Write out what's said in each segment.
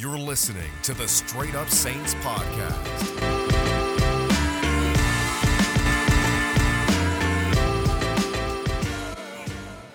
You're listening to the Straight Up Saints podcast.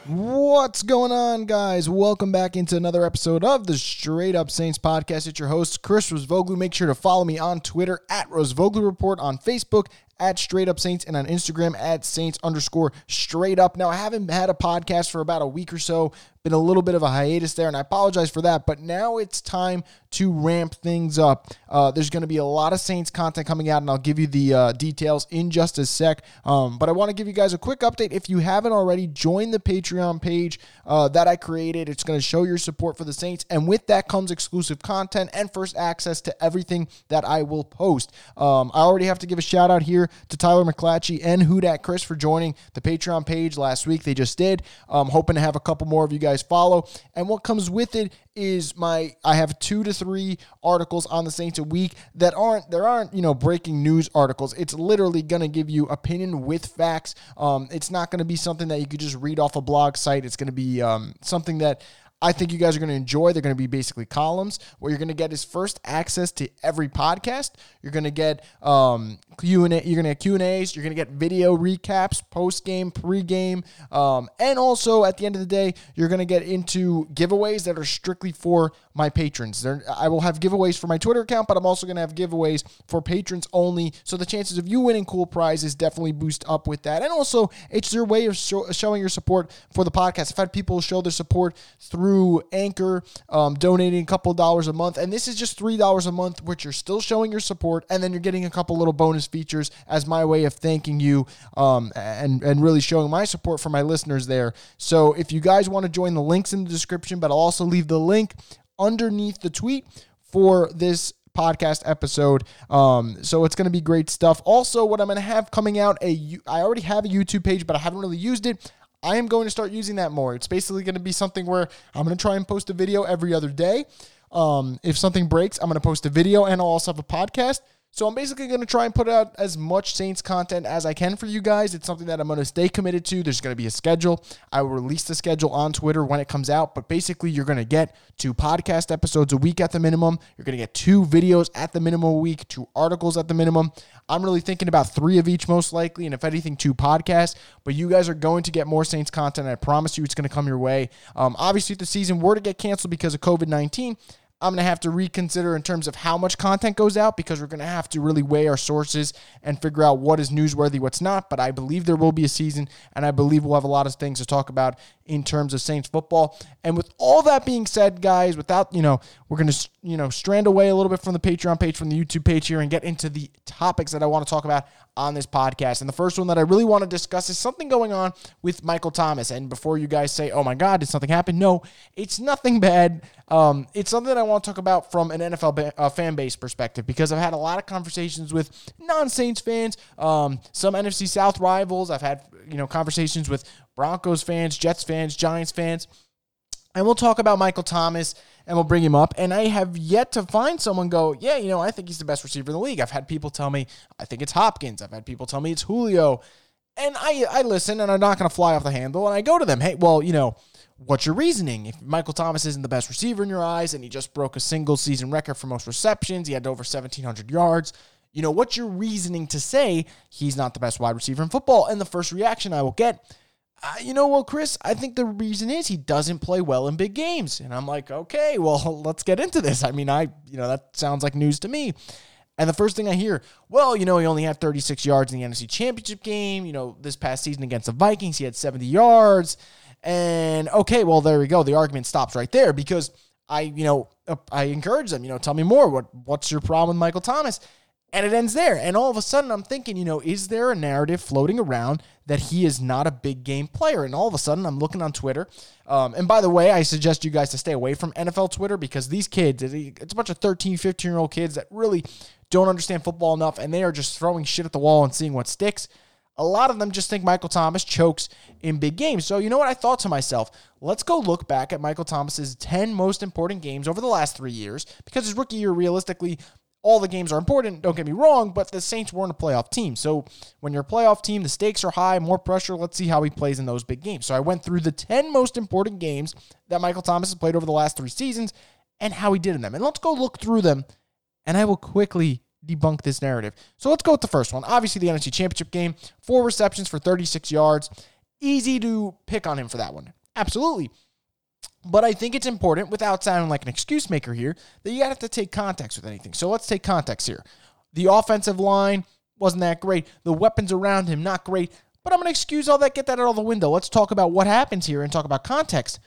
What's going on, guys? Welcome back into another episode of the Straight Up Saints podcast. It's your host, Chris Rosvoglou. Make sure to follow me on Twitter at Rosvoglou Report, on Facebook at Straight Up Saints, and on Instagram at Saints underscore Straight Up. Now, I haven't had a podcast for about a week or so, been a little bit of a hiatus there, and I apologize for that, but now it's time to ramp things up. Uh, there's going to be a lot of Saints content coming out, and I'll give you the uh, details in just a sec. Um, but I want to give you guys a quick update. If you haven't already, join the Patreon page uh, that I created. It's going to show your support for the Saints, and with that comes exclusive content and first access to everything that I will post. Um, I already have to give a shout out here to Tyler McClatchy and Hudat Chris for joining the Patreon page last week. They just did. Um, hoping to have a couple more of you guys follow. And what comes with it is my I have two to three articles on the Saints a week that aren't there aren't you know breaking news articles. It's literally gonna give you opinion with facts. Um, it's not gonna be something that you could just read off a blog site. It's gonna be um, something that I think you guys are going to enjoy. They're going to be basically columns. What you're going to get is first access to every podcast. You're going to get um, Q and A. You're going to get Q and A's. You're going to get video recaps, post game, pre game, um, and also at the end of the day, you're going to get into giveaways that are strictly for my patrons. I will have giveaways for my Twitter account, but I'm also going to have giveaways for patrons only. So the chances of you winning cool prizes definitely boost up with that. And also, it's your way of show, showing your support for the podcast. I've had people show their support through Anchor, um, donating a couple dollars a month, and this is just three dollars a month, which you're still showing your support, and then you're getting a couple little bonus features as my way of thanking you um, and and really showing my support for my listeners there. So if you guys want to join, the links in the description, but I'll also leave the link underneath the tweet for this podcast episode. Um, so it's going to be great stuff. Also, what I'm going to have coming out a I already have a YouTube page, but I haven't really used it. I am going to start using that more. It's basically going to be something where I'm going to try and post a video every other day. Um, if something breaks, I'm going to post a video and I'll also have a podcast. So I'm basically going to try and put out as much Saints content as I can for you guys. It's something that I'm going to stay committed to. There's going to be a schedule. I will release the schedule on Twitter when it comes out, but basically you're going to get two podcast episodes a week at the minimum. You're going to get two videos at the minimum a week, two articles at the minimum. I'm really thinking about three of each most likely, and if anything, two podcasts. But you guys are going to get more Saints content. I promise you it's going to come your way. Um, obviously, if the season were to get canceled because of COVID 19, I'm going to have to reconsider in terms of how much content goes out because we're going to have to really weigh our sources and figure out what is newsworthy, what's not. But I believe there will be a season, and I believe we'll have a lot of things to talk about in terms of Saints football. And with all that being said, guys, without, you know, we're going to, you know, strand away a little bit from the Patreon page, from the YouTube page here, and get into the topics that I want to talk about on this podcast. And the first one that I really want to discuss is something going on with Michael Thomas. And before you guys say, oh my God, did something happen? No, it's nothing bad. Um, it's something that I want to talk about from an NFL ba- uh, fan base perspective because I've had a lot of conversations with non Saints fans, um, some NFC South rivals. I've had, you know, conversations with Broncos fans, Jets fans, Giants fans. And we'll talk about Michael Thomas and we'll bring him up. And I have yet to find someone go, yeah, you know, I think he's the best receiver in the league. I've had people tell me, I think it's Hopkins. I've had people tell me it's Julio. And I, I listen and I'm not going to fly off the handle. And I go to them, hey, well, you know, what's your reasoning? If Michael Thomas isn't the best receiver in your eyes and he just broke a single season record for most receptions, he had over 1,700 yards. You know, what's your reasoning to say he's not the best wide receiver in football? And the first reaction I will get, you know, well, Chris, I think the reason is he doesn't play well in big games. And I'm like, okay, well, let's get into this. I mean, I, you know, that sounds like news to me. And the first thing I hear, well, you know, he only had 36 yards in the NFC Championship game. You know, this past season against the Vikings, he had 70 yards. And okay, well, there we go. The argument stops right there because I, you know, I encourage them, you know, tell me more. What what's your problem with Michael Thomas? And it ends there. And all of a sudden, I'm thinking, you know, is there a narrative floating around that he is not a big game player? And all of a sudden, I'm looking on Twitter. Um, and by the way, I suggest you guys to stay away from NFL Twitter because these kids, it's a bunch of 13, 15 year old kids that really don't understand football enough and they are just throwing shit at the wall and seeing what sticks. A lot of them just think Michael Thomas chokes in big games. So, you know what? I thought to myself, let's go look back at Michael Thomas's 10 most important games over the last three years because his rookie year, realistically, all the games are important, don't get me wrong, but the Saints weren't a playoff team. So when you're a playoff team, the stakes are high, more pressure. Let's see how he plays in those big games. So I went through the 10 most important games that Michael Thomas has played over the last three seasons, and how he did in them. And let's go look through them, and I will quickly debunk this narrative. So let's go with the first one. Obviously, the NFC Championship game, four receptions for 36 yards. Easy to pick on him for that one. Absolutely. But I think it's important, without sounding like an excuse maker here, that you have to take context with anything. So let's take context here. The offensive line wasn't that great. The weapons around him, not great. But I'm going to excuse all that, get that out of the window. Let's talk about what happens here and talk about context.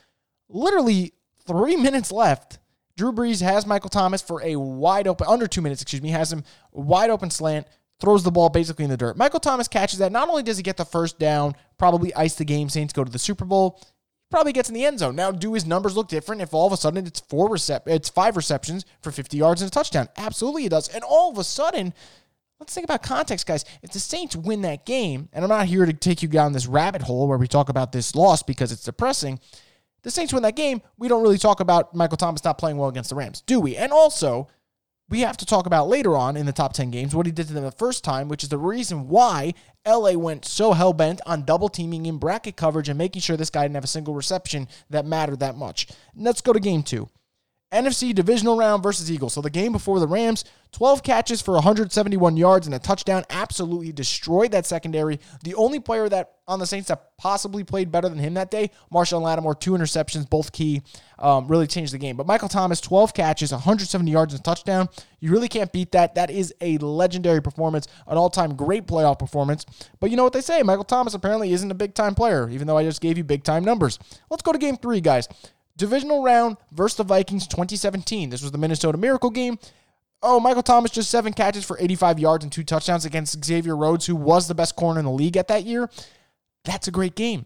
Literally three minutes left. Drew Brees has Michael Thomas for a wide open, under two minutes, excuse me, has him wide open slant, throws the ball basically in the dirt. Michael Thomas catches that. Not only does he get the first down, probably ice the game, Saints go to the Super Bowl, probably gets in the end zone. Now, do his numbers look different if all of a sudden it's four recep- it's five receptions for 50 yards and a touchdown? Absolutely it does. And all of a sudden, let's think about context, guys. If the Saints win that game, and I'm not here to take you down this rabbit hole where we talk about this loss because it's depressing. The Saints win that game, we don't really talk about Michael Thomas not playing well against the Rams, do we? And also, we have to talk about later on in the top 10 games what he did to them the first time, which is the reason why LA went so hell bent on double teaming in bracket coverage and making sure this guy didn't have a single reception that mattered that much. let's go to game two. NFC divisional round versus Eagles. So the game before the Rams, 12 catches for 171 yards and a touchdown, absolutely destroyed that secondary. The only player that on the Saints that possibly played better than him that day, Marshon Lattimore, two interceptions, both key, um, really changed the game. But Michael Thomas, 12 catches, 170 yards and a touchdown. You really can't beat that. That is a legendary performance, an all-time great playoff performance. But you know what they say, Michael Thomas apparently isn't a big-time player, even though I just gave you big-time numbers. Let's go to game three, guys. Divisional round versus the Vikings 2017. This was the Minnesota Miracle game. Oh, Michael Thomas just seven catches for 85 yards and two touchdowns against Xavier Rhodes, who was the best corner in the league at that year. That's a great game.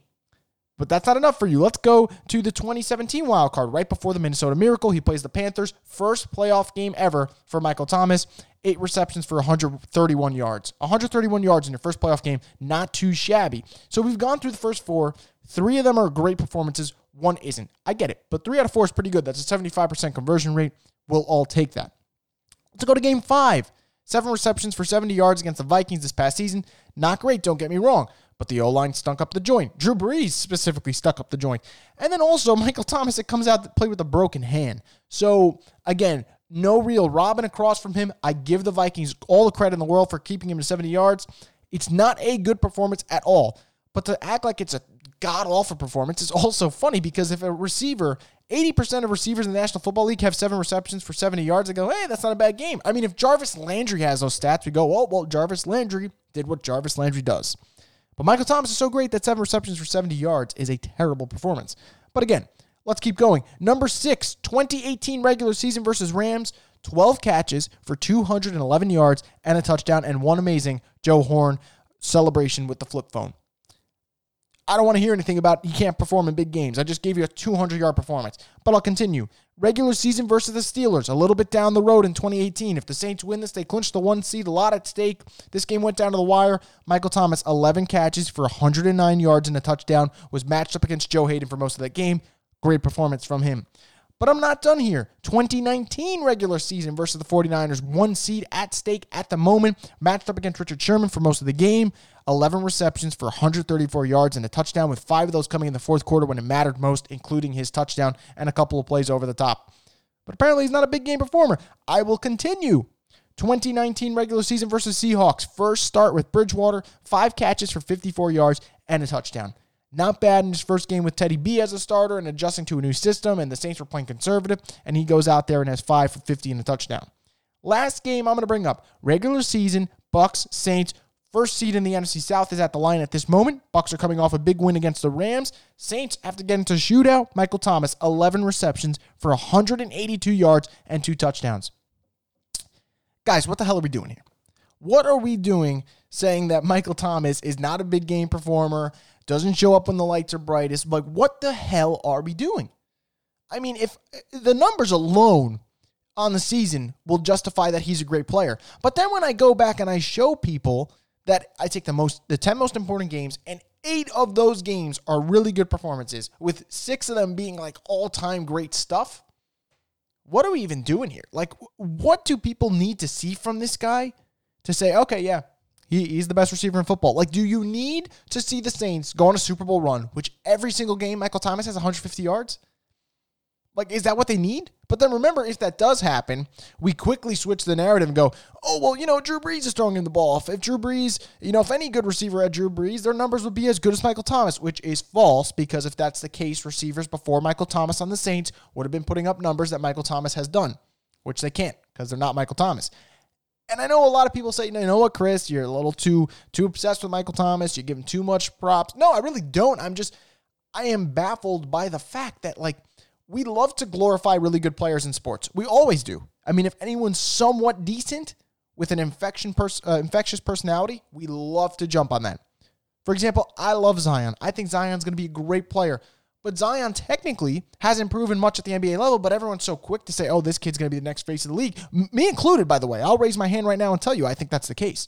But that's not enough for you. Let's go to the 2017 wild card right before the Minnesota Miracle. He plays the Panthers. First playoff game ever for Michael Thomas. Eight receptions for 131 yards. 131 yards in your first playoff game, not too shabby. So we've gone through the first four. Three of them are great performances. One isn't. I get it. But three out of four is pretty good. That's a 75% conversion rate. We'll all take that. Let's go to game five. Seven receptions for 70 yards against the Vikings this past season. Not great, don't get me wrong. But the O line stunk up the joint. Drew Brees specifically stuck up the joint. And then also Michael Thomas, it comes out to play with a broken hand. So again, no real Robin across from him. I give the Vikings all the credit in the world for keeping him to 70 yards. It's not a good performance at all. But to act like it's a god awful performance is also funny because if a receiver, 80% of receivers in the National Football League have seven receptions for 70 yards, I go, hey, that's not a bad game. I mean, if Jarvis Landry has those stats, we go, oh, well, Jarvis Landry did what Jarvis Landry does. But Michael Thomas is so great that seven receptions for 70 yards is a terrible performance. But again, let's keep going. Number six, 2018 regular season versus Rams. 12 catches for 211 yards and a touchdown, and one amazing Joe Horn celebration with the flip phone. I don't want to hear anything about he can't perform in big games. I just gave you a 200 yard performance. But I'll continue. Regular season versus the Steelers, a little bit down the road in 2018. If the Saints win this, they clinch the one seed, a lot at stake. This game went down to the wire. Michael Thomas, 11 catches for 109 yards and a touchdown, was matched up against Joe Haden for most of that game. Great performance from him. But I'm not done here. 2019 regular season versus the 49ers, one seed at stake at the moment, matched up against Richard Sherman for most of the game. 11 receptions for 134 yards and a touchdown, with five of those coming in the fourth quarter when it mattered most, including his touchdown and a couple of plays over the top. But apparently, he's not a big game performer. I will continue. 2019 regular season versus Seahawks. First start with Bridgewater, five catches for 54 yards and a touchdown. Not bad in his first game with Teddy B as a starter and adjusting to a new system, and the Saints were playing conservative, and he goes out there and has five for 50 and a touchdown. Last game I'm going to bring up regular season, Bucks, Saints. First seed in the NFC South is at the line at this moment. Bucks are coming off a big win against the Rams. Saints have to get into shootout. Michael Thomas, 11 receptions for 182 yards and two touchdowns. Guys, what the hell are we doing here? What are we doing saying that Michael Thomas is not a big game performer? doesn't show up when the lights are brightest. Like, what the hell are we doing? I mean, if the numbers alone on the season will justify that he's a great player. But then when I go back and I show people that I take the most the 10 most important games and 8 of those games are really good performances with 6 of them being like all-time great stuff. What are we even doing here? Like what do people need to see from this guy to say, "Okay, yeah, he, he's the best receiver in football. Like, do you need to see the Saints go on a Super Bowl run, which every single game Michael Thomas has 150 yards? Like, is that what they need? But then remember, if that does happen, we quickly switch the narrative and go, oh, well, you know, Drew Brees is throwing him the ball. If, if Drew Brees, you know, if any good receiver had Drew Brees, their numbers would be as good as Michael Thomas, which is false because if that's the case, receivers before Michael Thomas on the Saints would have been putting up numbers that Michael Thomas has done, which they can't because they're not Michael Thomas. And I know a lot of people say, you know what, Chris, you're a little too too obsessed with Michael Thomas. You give him too much props. No, I really don't. I'm just I am baffled by the fact that like – we love to glorify really good players in sports. We always do. I mean, if anyone's somewhat decent with an infection pers- uh, infectious personality, we love to jump on that. For example, I love Zion. I think Zion's going to be a great player. But Zion technically hasn't proven much at the NBA level, but everyone's so quick to say, oh, this kid's going to be the next face of the league. M- me included, by the way. I'll raise my hand right now and tell you I think that's the case.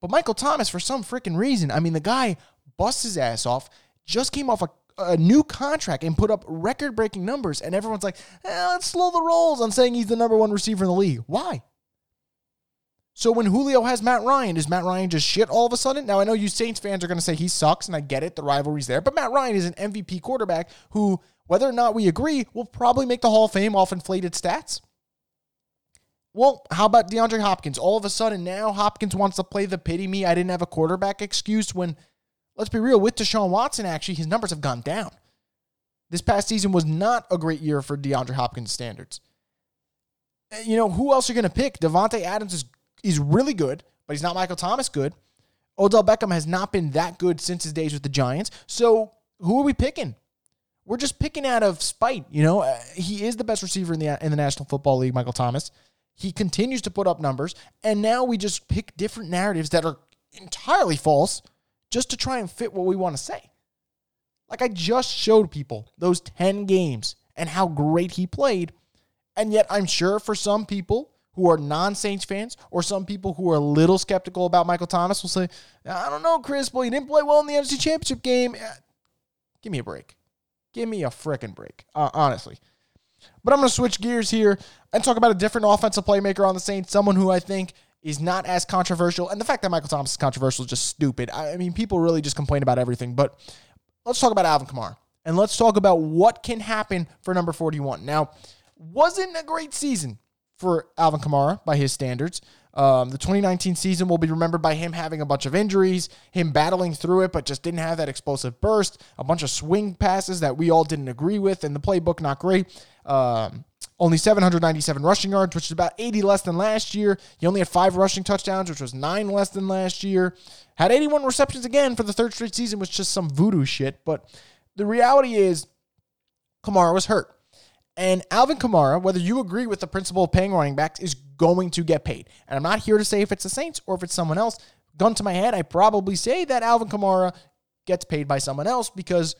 But Michael Thomas, for some freaking reason, I mean, the guy busts his ass off, just came off a a new contract and put up record breaking numbers, and everyone's like, eh, let's slow the rolls on saying he's the number one receiver in the league. Why? So when Julio has Matt Ryan, is Matt Ryan just shit all of a sudden? Now I know you Saints fans are going to say he sucks, and I get it, the rivalry's there, but Matt Ryan is an MVP quarterback who, whether or not we agree, will probably make the Hall of Fame off inflated stats. Well, how about DeAndre Hopkins? All of a sudden now Hopkins wants to play the pity me, I didn't have a quarterback excuse when let's be real, with Deshaun Watson, actually, his numbers have gone down. This past season was not a great year for DeAndre Hopkins standards. You know, who else are you going to pick? Davante Adams is, is really good, but he's not Michael Thomas good. Odell Beckham has not been that good since his days with the Giants. So who are we picking? We're just picking out of spite. You know, uh, he is the best receiver in the in the National Football League, Michael Thomas. He continues to put up numbers, and now we just pick different narratives that are entirely false just to try and fit what we want to say. Like I just showed people those 10 games and how great he played. And yet, I'm sure for some people who are non Saints fans or some people who are a little skeptical about Michael Thomas will say, I don't know, Chris, but he didn't play well in the NFC Championship game. Eh, give me a break. Give me a freaking break, uh, honestly. But I'm going to switch gears here and talk about a different offensive playmaker on the Saints, someone who I think is not as controversial. And the fact that Michael Thomas is controversial is just stupid. I mean, people really just complain about everything. But let's talk about Alvin Kamara. And let's talk about what can happen for number 41. Now, wasn't a great season for Alvin Kamara by his standards. Um, the 2019 season will be remembered by him having a bunch of injuries, him battling through it, but just didn't have that explosive burst, a bunch of swing passes that we all didn't agree with, and the playbook not great. Um, only 797 rushing yards, which is about 80 less than last year. He only had five rushing touchdowns, which was nine less than last year. Had 81 receptions again for the third straight season, which is just some voodoo shit. But the reality is, Kamara was hurt. And Alvin Kamara, whether you agree with the principle of paying running backs, is going to get paid. And I'm not here to say if it's the Saints or if it's someone else. Gun to my head, I probably say that Alvin Kamara gets paid by someone else because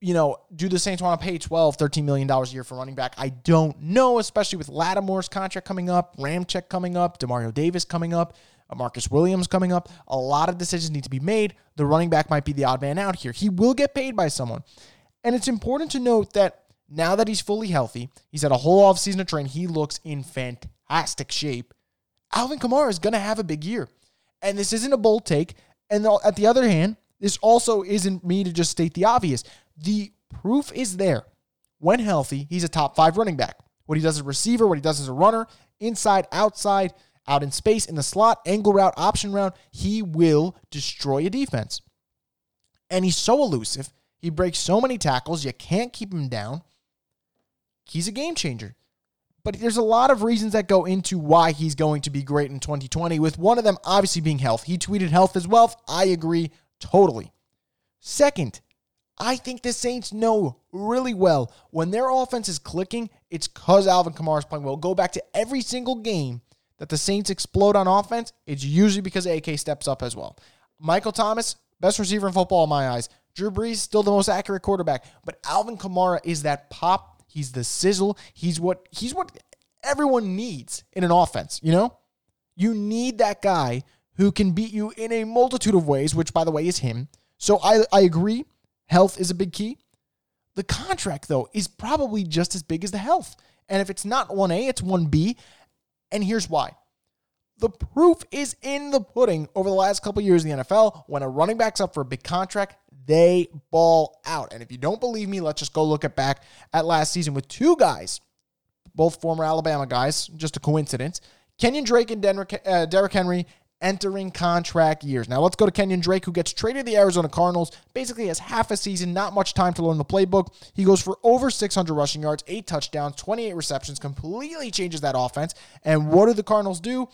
you know, do the Saints want to pay $12, 13 million dollars a year for running back? I don't know, especially with Lattimore's contract coming up, Ramczyk coming up, Demario Davis coming up, Marcus Williams coming up. A lot of decisions need to be made. The running back might be the odd man out here. He will get paid by someone. And it's important to note that now that he's fully healthy, he's had a whole offseason to train, he looks in fantastic shape. Alvin Kamara is going to have a big year. And this isn't a bold take. And at the other hand, this also isn't me to just state the obvious. The proof is there. When healthy, he's a top five running back. What he does as a receiver, what he does as a runner, inside, outside, out in space, in the slot, angle route, option route, he will destroy a defense. And he's so elusive. He breaks so many tackles, you can't keep him down. He's a game changer. But there's a lot of reasons that go into why he's going to be great in 2020, with one of them obviously being health. He tweeted health is wealth. I agree totally. Second, I think the Saints know really well when their offense is clicking, it's because Alvin Kamara is playing well. Go back to every single game that the Saints explode on offense, it's usually because AK steps up as well. Michael Thomas, best receiver in football in my eyes. Drew Brees, still the most accurate quarterback. But Alvin Kamara is that pop. He's the sizzle. He's what he's what everyone needs in an offense, you know? You need that guy who can beat you in a multitude of ways, which by the way is him. So I, I agree Health is a big key. The contract, though, is probably just as big as the health. And if it's not 1A, it's 1B. And here's why. The proof is in the pudding over the last couple years in the NFL. When a running back's up for a big contract, they ball out. And if you don't believe me, let's just go look at back at last season with two guys, both former Alabama guys, just a coincidence. Kenyon Drake and Derrick, uh, Derrick Henry entering contract years. Now let's go to Kenyon Drake, who gets traded to the Arizona Cardinals, basically has half a season, not much time to learn the playbook. He goes for over 600 rushing yards, eight touchdowns, 28 receptions, completely changes that offense. And what do the Cardinals do?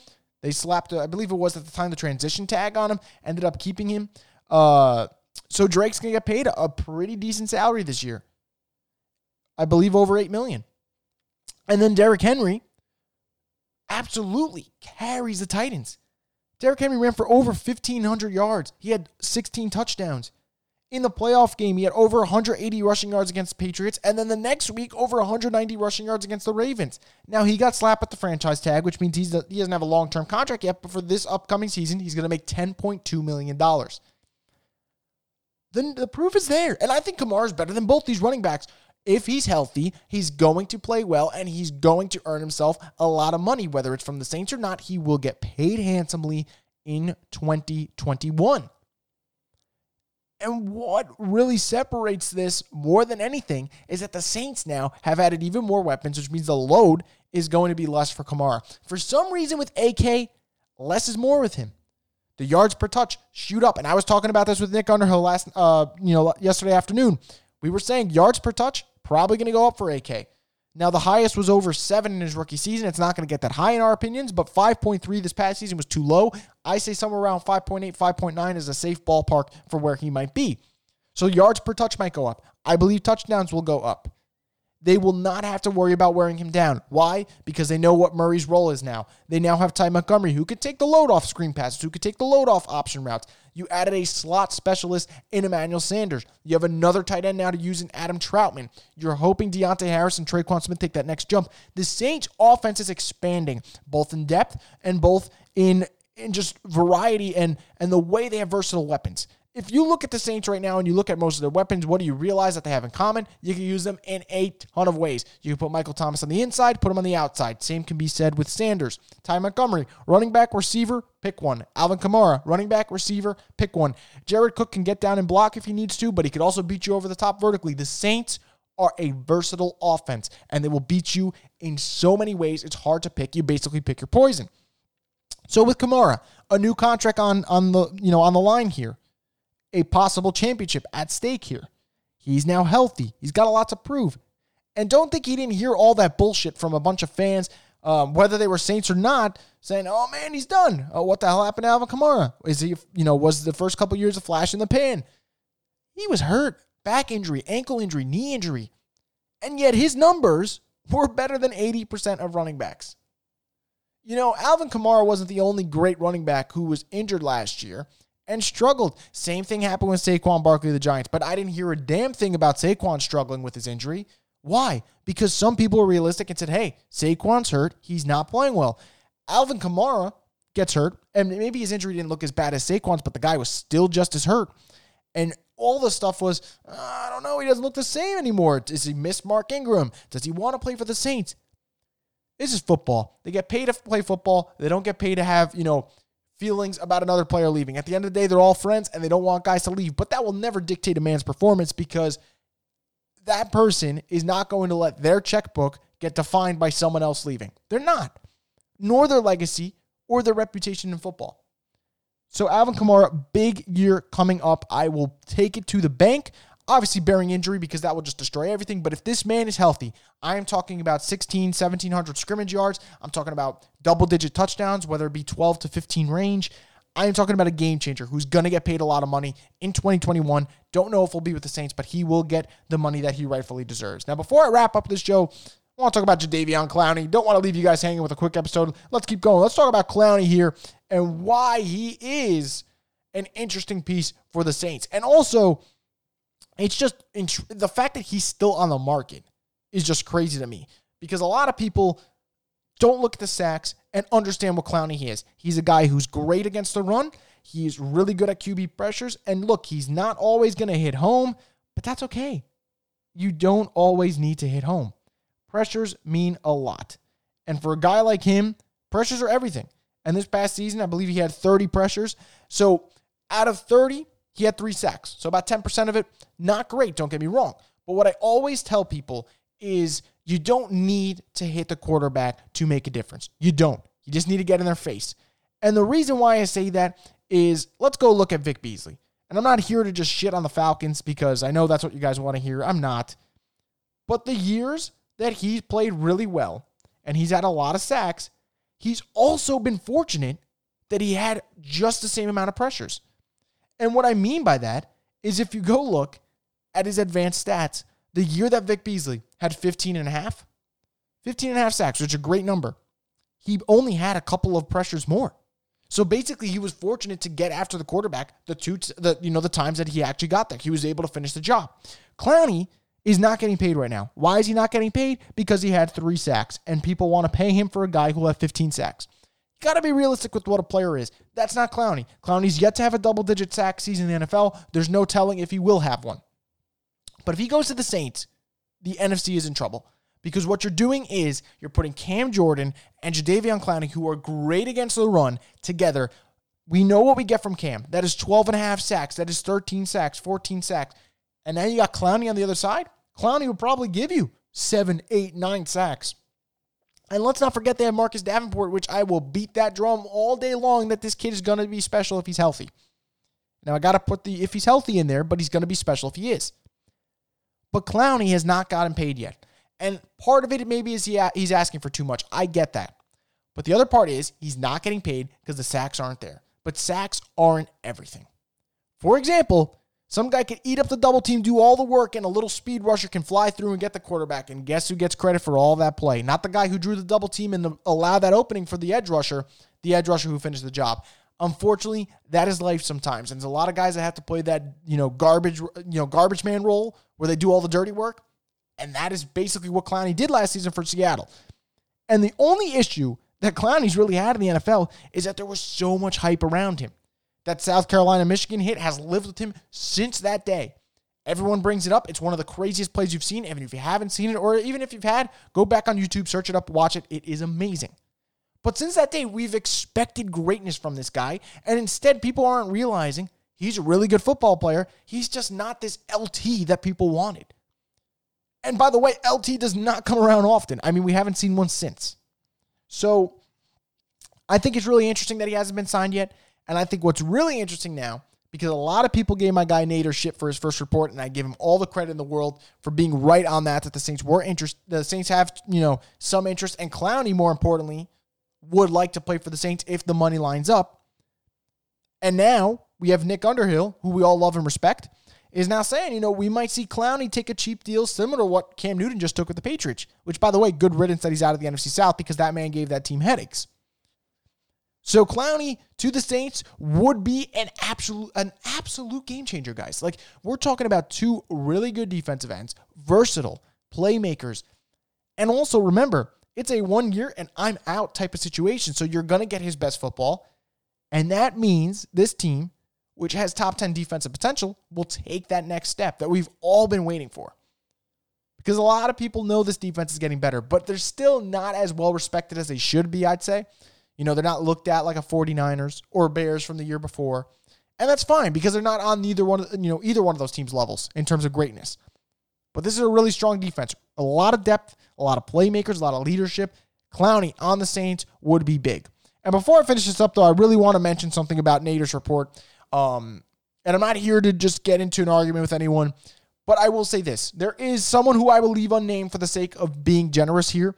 They slapped, I believe it was at the time, the transition tag on him, ended up keeping him. Uh, so Drake's going to get paid a pretty decent salary this year. I believe over 8 million. And then Derrick Henry absolutely carries the Titans. Derrick Henry ran for over 1,500 yards. He had 16 touchdowns. In the playoff game, he had over 180 rushing yards against the Patriots, and then the next week, over 190 rushing yards against the Ravens. Now, he got slapped at the franchise tag, which means he's, he doesn't have a long term contract yet, but for this upcoming season, he's going to make $10.2 million. Then the proof is there. And I think Kamara is better than both these running backs. If he's healthy, he's going to play well and he's going to earn himself a lot of money. Whether it's from the Saints or not, he will get paid handsomely in 2021. And what really separates this more than anything is that the Saints now have added even more weapons, which means the load is going to be less for Kamara. For some reason, with AK, less is more with him. The yards per touch shoot up, and I was talking about this with Nick Underhill last, uh, you know, yesterday afternoon. We were saying yards per touch probably going to go up for AK. Now, the highest was over seven in his rookie season. It's not going to get that high in our opinions, but 5.3 this past season was too low. I say somewhere around 5.8, 5.9 is a safe ballpark for where he might be. So, yards per touch might go up. I believe touchdowns will go up. They will not have to worry about wearing him down. Why? Because they know what Murray's role is now. They now have Ty Montgomery who could take the load off screen passes, who could take the load off option routes. You added a slot specialist in Emmanuel Sanders. You have another tight end now to use in Adam Trautman. You're hoping Deonte Harris and Tre'Quan Smith take that next jump. The Saints offense is expanding, both in depth and both in in just variety and and the way they have versatile weapons if you look at the Saints right now and you look at most of their weapons, what do you realize that they have in common? You can use them in a ton of ways. You can put Michael Thomas on the inside, put him on the outside. Same can be said with Sanders. Ty Montgomery, running back, receiver, pick one. Alvin Kamara, running back, receiver, pick one. Jared Cook can get down and block if he needs to, but he could also beat you over the top vertically. The Saints are a versatile offense, and they will beat you in so many ways. It's hard to pick. You basically pick your poison. So with Kamara, a new contract on on the you know on the line here a possible championship at stake here. He's now healthy. He's got a lot to prove. And don't think he didn't hear all that bullshit from a bunch of fans, um, whether they were Saints or not, saying, "Oh man, he's done. Oh, what the hell happened to Alvin Kamara? Is he, you know, was the first couple years a flash in the pan? He was hurt, back injury, ankle injury, knee injury, and yet his numbers were better than eighty percent of running backs. You know, Alvin Kamara wasn't the only great running back who was injured last year and struggled. Same thing happened with Saquon Barkley, the Giants, but I didn't hear a damn thing about Saquon struggling with his injury. Why? Because some people were realistic and said, hey, Saquon's hurt. He's not playing well. Alvin Kamara gets hurt, and maybe his injury didn't look as bad as Saquon's, but the guy was still just as hurt. And all the stuff was, uh, I don't know, he doesn't look the same anymore. Does he miss Mark Ingram? Does he want to play for the Saints? This is football. They get paid to play football. They don't get paid to have, you know, feelings about another player leaving. At the end of the day, they're all friends and they don't want guys to leave, but that will never dictate a man's performance because that person is not going to let their checkbook get defined by someone else leaving. They're not, nor their legacy or their reputation in football. So, Alvin Kamara, big year coming up. I will take it to the bank. Obviously, bearing injury because that will just destroy everything. But if this man is healthy, I am talking about 16, 1700 scrimmage yards. I'm talking about double digit touchdowns, whether it be 12 to 15 range. I am talking about a game changer who's going to get paid a lot of money in 2021. Don't know if he'll be with the Saints, but he will get the money that he rightfully deserves. Now, before I wrap up this show, I want to talk about Jadeveon Clowney. Don't want to leave you guys hanging with a quick episode. Let's keep going. Let's talk about Clowney here and why he is an interesting piece for the Saints. And also, it's just the fact that he's still on the market is just crazy to me because a lot of people don't look at the sacks and understand what Clowney he is. He's a guy who's great against the run. He's really good at QB pressures. And look, he's not always going to hit home, but that's okay. You don't always need to hit home. Pressures mean a lot. And for a guy like him, pressures are everything. And this past season, I believe he had 30 pressures. So out of 30, he had three sacks. So about 10% of it, not great, don't get me wrong. But what I always tell people is you don't need to hit the quarterback to make a difference. You don't. You just need to get in their face. And the reason why I say that is let's go look at Vic Beasley. And I'm not here to just shit on the Falcons because I know that's what you guys want to hear. I'm not. But the years that he's played really well and he's had a lot of sacks, he's also been fortunate that he had just the same amount of pressures. And what I mean by that is if you go look at his advanced stats, the year that Vic Beasley had 15 and a half, 15 and a half sacks, which is a great number, he only had a couple of pressures more. So basically, he was fortunate to get after the quarterback the two, the you know, the times that he actually got there. He was able to finish the job. Clowney is not getting paid right now. Why is he not getting paid? Because he had three sacks, and people want to pay him for a guy who had 15 sacks. Got to be realistic with what a player is. That's not Clowney. Clowney's yet to have a double-digit sack season in the NFL. There's no telling if he will have one. But if he goes to the Saints, the NFC is in trouble. Because what you're doing is you're putting Cam Jordan and Jadeveon Clowney, who are great against the run, together. We know what we get from Cam. That is 12 and a half sacks. That is 13 sacks, 14 sacks. And now you got Clowney on the other side. Clowney would probably give you seven, eight, nine sacks. And let's not forget they have Marcus Davenport, which I will beat that drum all day long that this kid is going to be special if he's healthy. Now I got to put the if he's healthy in there, but he's going to be special if he is. But Clowney has not gotten paid yet. And part of it maybe is he, he's asking for too much. I get that. But the other part is he's not getting paid because the sacks aren't there. But sacks aren't everything. For example, some guy can eat up the double team, do all the work, and a little speed rusher can fly through and get the quarterback. And guess who gets credit for all that play? Not the guy who drew the double team and allowed that opening for the edge rusher, the edge rusher who finished the job. Unfortunately, that is life sometimes. And there's a lot of guys that have to play that, you know, garbage, you know, garbage man role where they do all the dirty work. And that is basically what Clowney did last season for Seattle. And the only issue that Clowney's really had in the NFL is that there was so much hype around him. That South Carolina Michigan hit has lived with him since that day. Everyone brings it up. It's one of the craziest plays you've seen. Even if you haven't seen it, or even if you've had, go back on YouTube, search it up, watch it. It is amazing. But since that day, we've expected greatness from this guy. And instead, people aren't realizing he's a really good football player. He's just not this LT that people wanted. And by the way, LT does not come around often. I mean, we haven't seen one since. So I think it's really interesting that he hasn't been signed yet. And I think what's really interesting now, because a lot of people gave my guy Nader shit for his first report, and I give him all the credit in the world for being right on that, that the Saints were interested. The Saints have, you know, some interest, and Clowney, more importantly, would like to play for the Saints if the money lines up. And now we have Nick Underhill, who we all love and respect, is now saying, you know, we might see Clowney take a cheap deal similar to what Cam Newton just took with the Patriots, which, by the way, good riddance that he's out of the NFC South because that man gave that team headaches. So Clowney to the Saints would be an absolute an absolute game changer, guys. Like we're talking about two really good defensive ends, versatile playmakers, and also remember it's a one year and I'm out type of situation. So you're gonna get his best football, and that means this team, which has top ten defensive potential, will take that next step that we've all been waiting for. Because a lot of people know this defense is getting better, but they're still not as well respected as they should be, I'd say. You know, they're not looked at like a 49ers or Bears from the year before. And that's fine because they're not on either one of you know either one of those teams levels in terms of greatness. But this is a really strong defense. A lot of depth, a lot of playmakers, a lot of leadership. Clowney on the Saints would be big. And before I finish this up, though, I really want to mention something about Nader's report. Um, and I'm not here to just get into an argument with anyone, but I will say this: there is someone who I will leave unnamed for the sake of being generous here,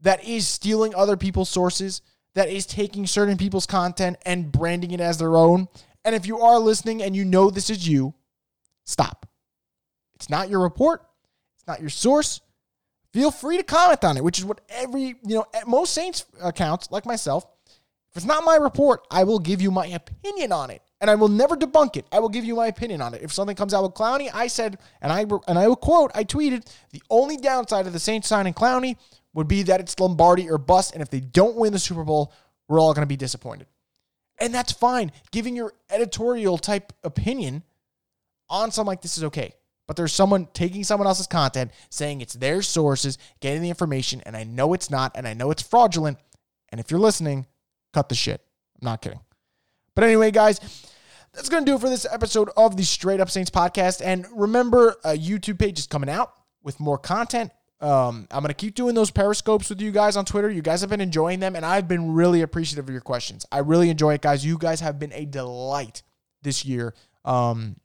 that is stealing other people's sources that is taking certain people's content and branding it as their own. And if you are listening and you know this is you, stop. It's not your report, it's not your source. Feel free to comment on it, which is what every, you know, most Saints accounts, like myself, if it's not my report, I will give you my opinion on it. And I will never debunk it. I will give you my opinion on it. If something comes out with Clowney, I said, and I and I will quote, I tweeted, the only downside of the Saints signing Clowney would be that it's Lombardi or bust. And if they don't win the Super Bowl, we're all going to be disappointed. And that's fine. Giving your editorial type opinion on something like this is okay. But there's someone taking someone else's content, saying it's their sources, getting the information, and I know it's not, and I know it's fraudulent. And if you're listening, cut the shit. I'm not kidding. But anyway, guys, that's going to do it for this episode of the Straight Up Saints podcast. And remember, a YouTube page is coming out with more content. Um, I'm to keep doing those periscopes with you guys on Twitter. You guys have been enjoying them, and I've been really appreciative of your questions. I really enjoy it, guys. You guys have been a delight this year. Um,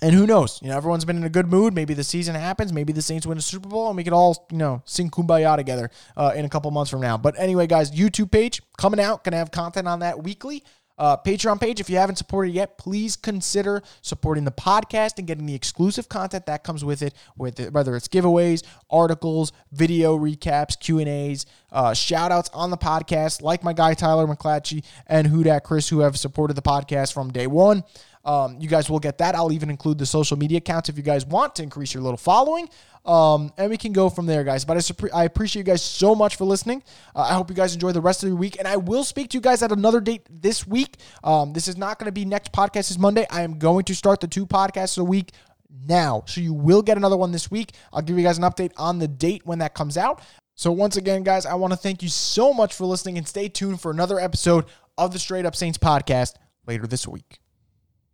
and who knows? You know, everyone's been in a good mood. Maybe the season happens. Maybe the Saints win a Super Bowl, and we could all, you know, sing "Kumbaya" together uh, in a couple months from now. But anyway, guys, YouTube page coming out. Gonna have content on that weekly. Uh, Patreon page. If you haven't supported yet, please consider supporting the podcast and getting the exclusive content that comes with it. With it, whether it's giveaways, articles, video recaps, Q and A's, uh, shout outs on the podcast, like my guy Tyler McClatchy and Hudak Chris, who have supported the podcast from day one. Um, you guys will get that. I'll even include the social media accounts if you guys want to increase your little following. Um, and we can go from there, guys. But I, I appreciate you guys so much for listening. Uh, I hope you guys enjoy the rest of the week. And I will speak to you guys at another date this week. Um, this is not going to be next podcast is Monday. I am going to start the two podcasts a week now. So you will get another one this week. I'll give you guys an update on the date when that comes out. So once again, guys, I want to thank you so much for listening and stay tuned for another episode of the Straight Up Saints podcast later this week.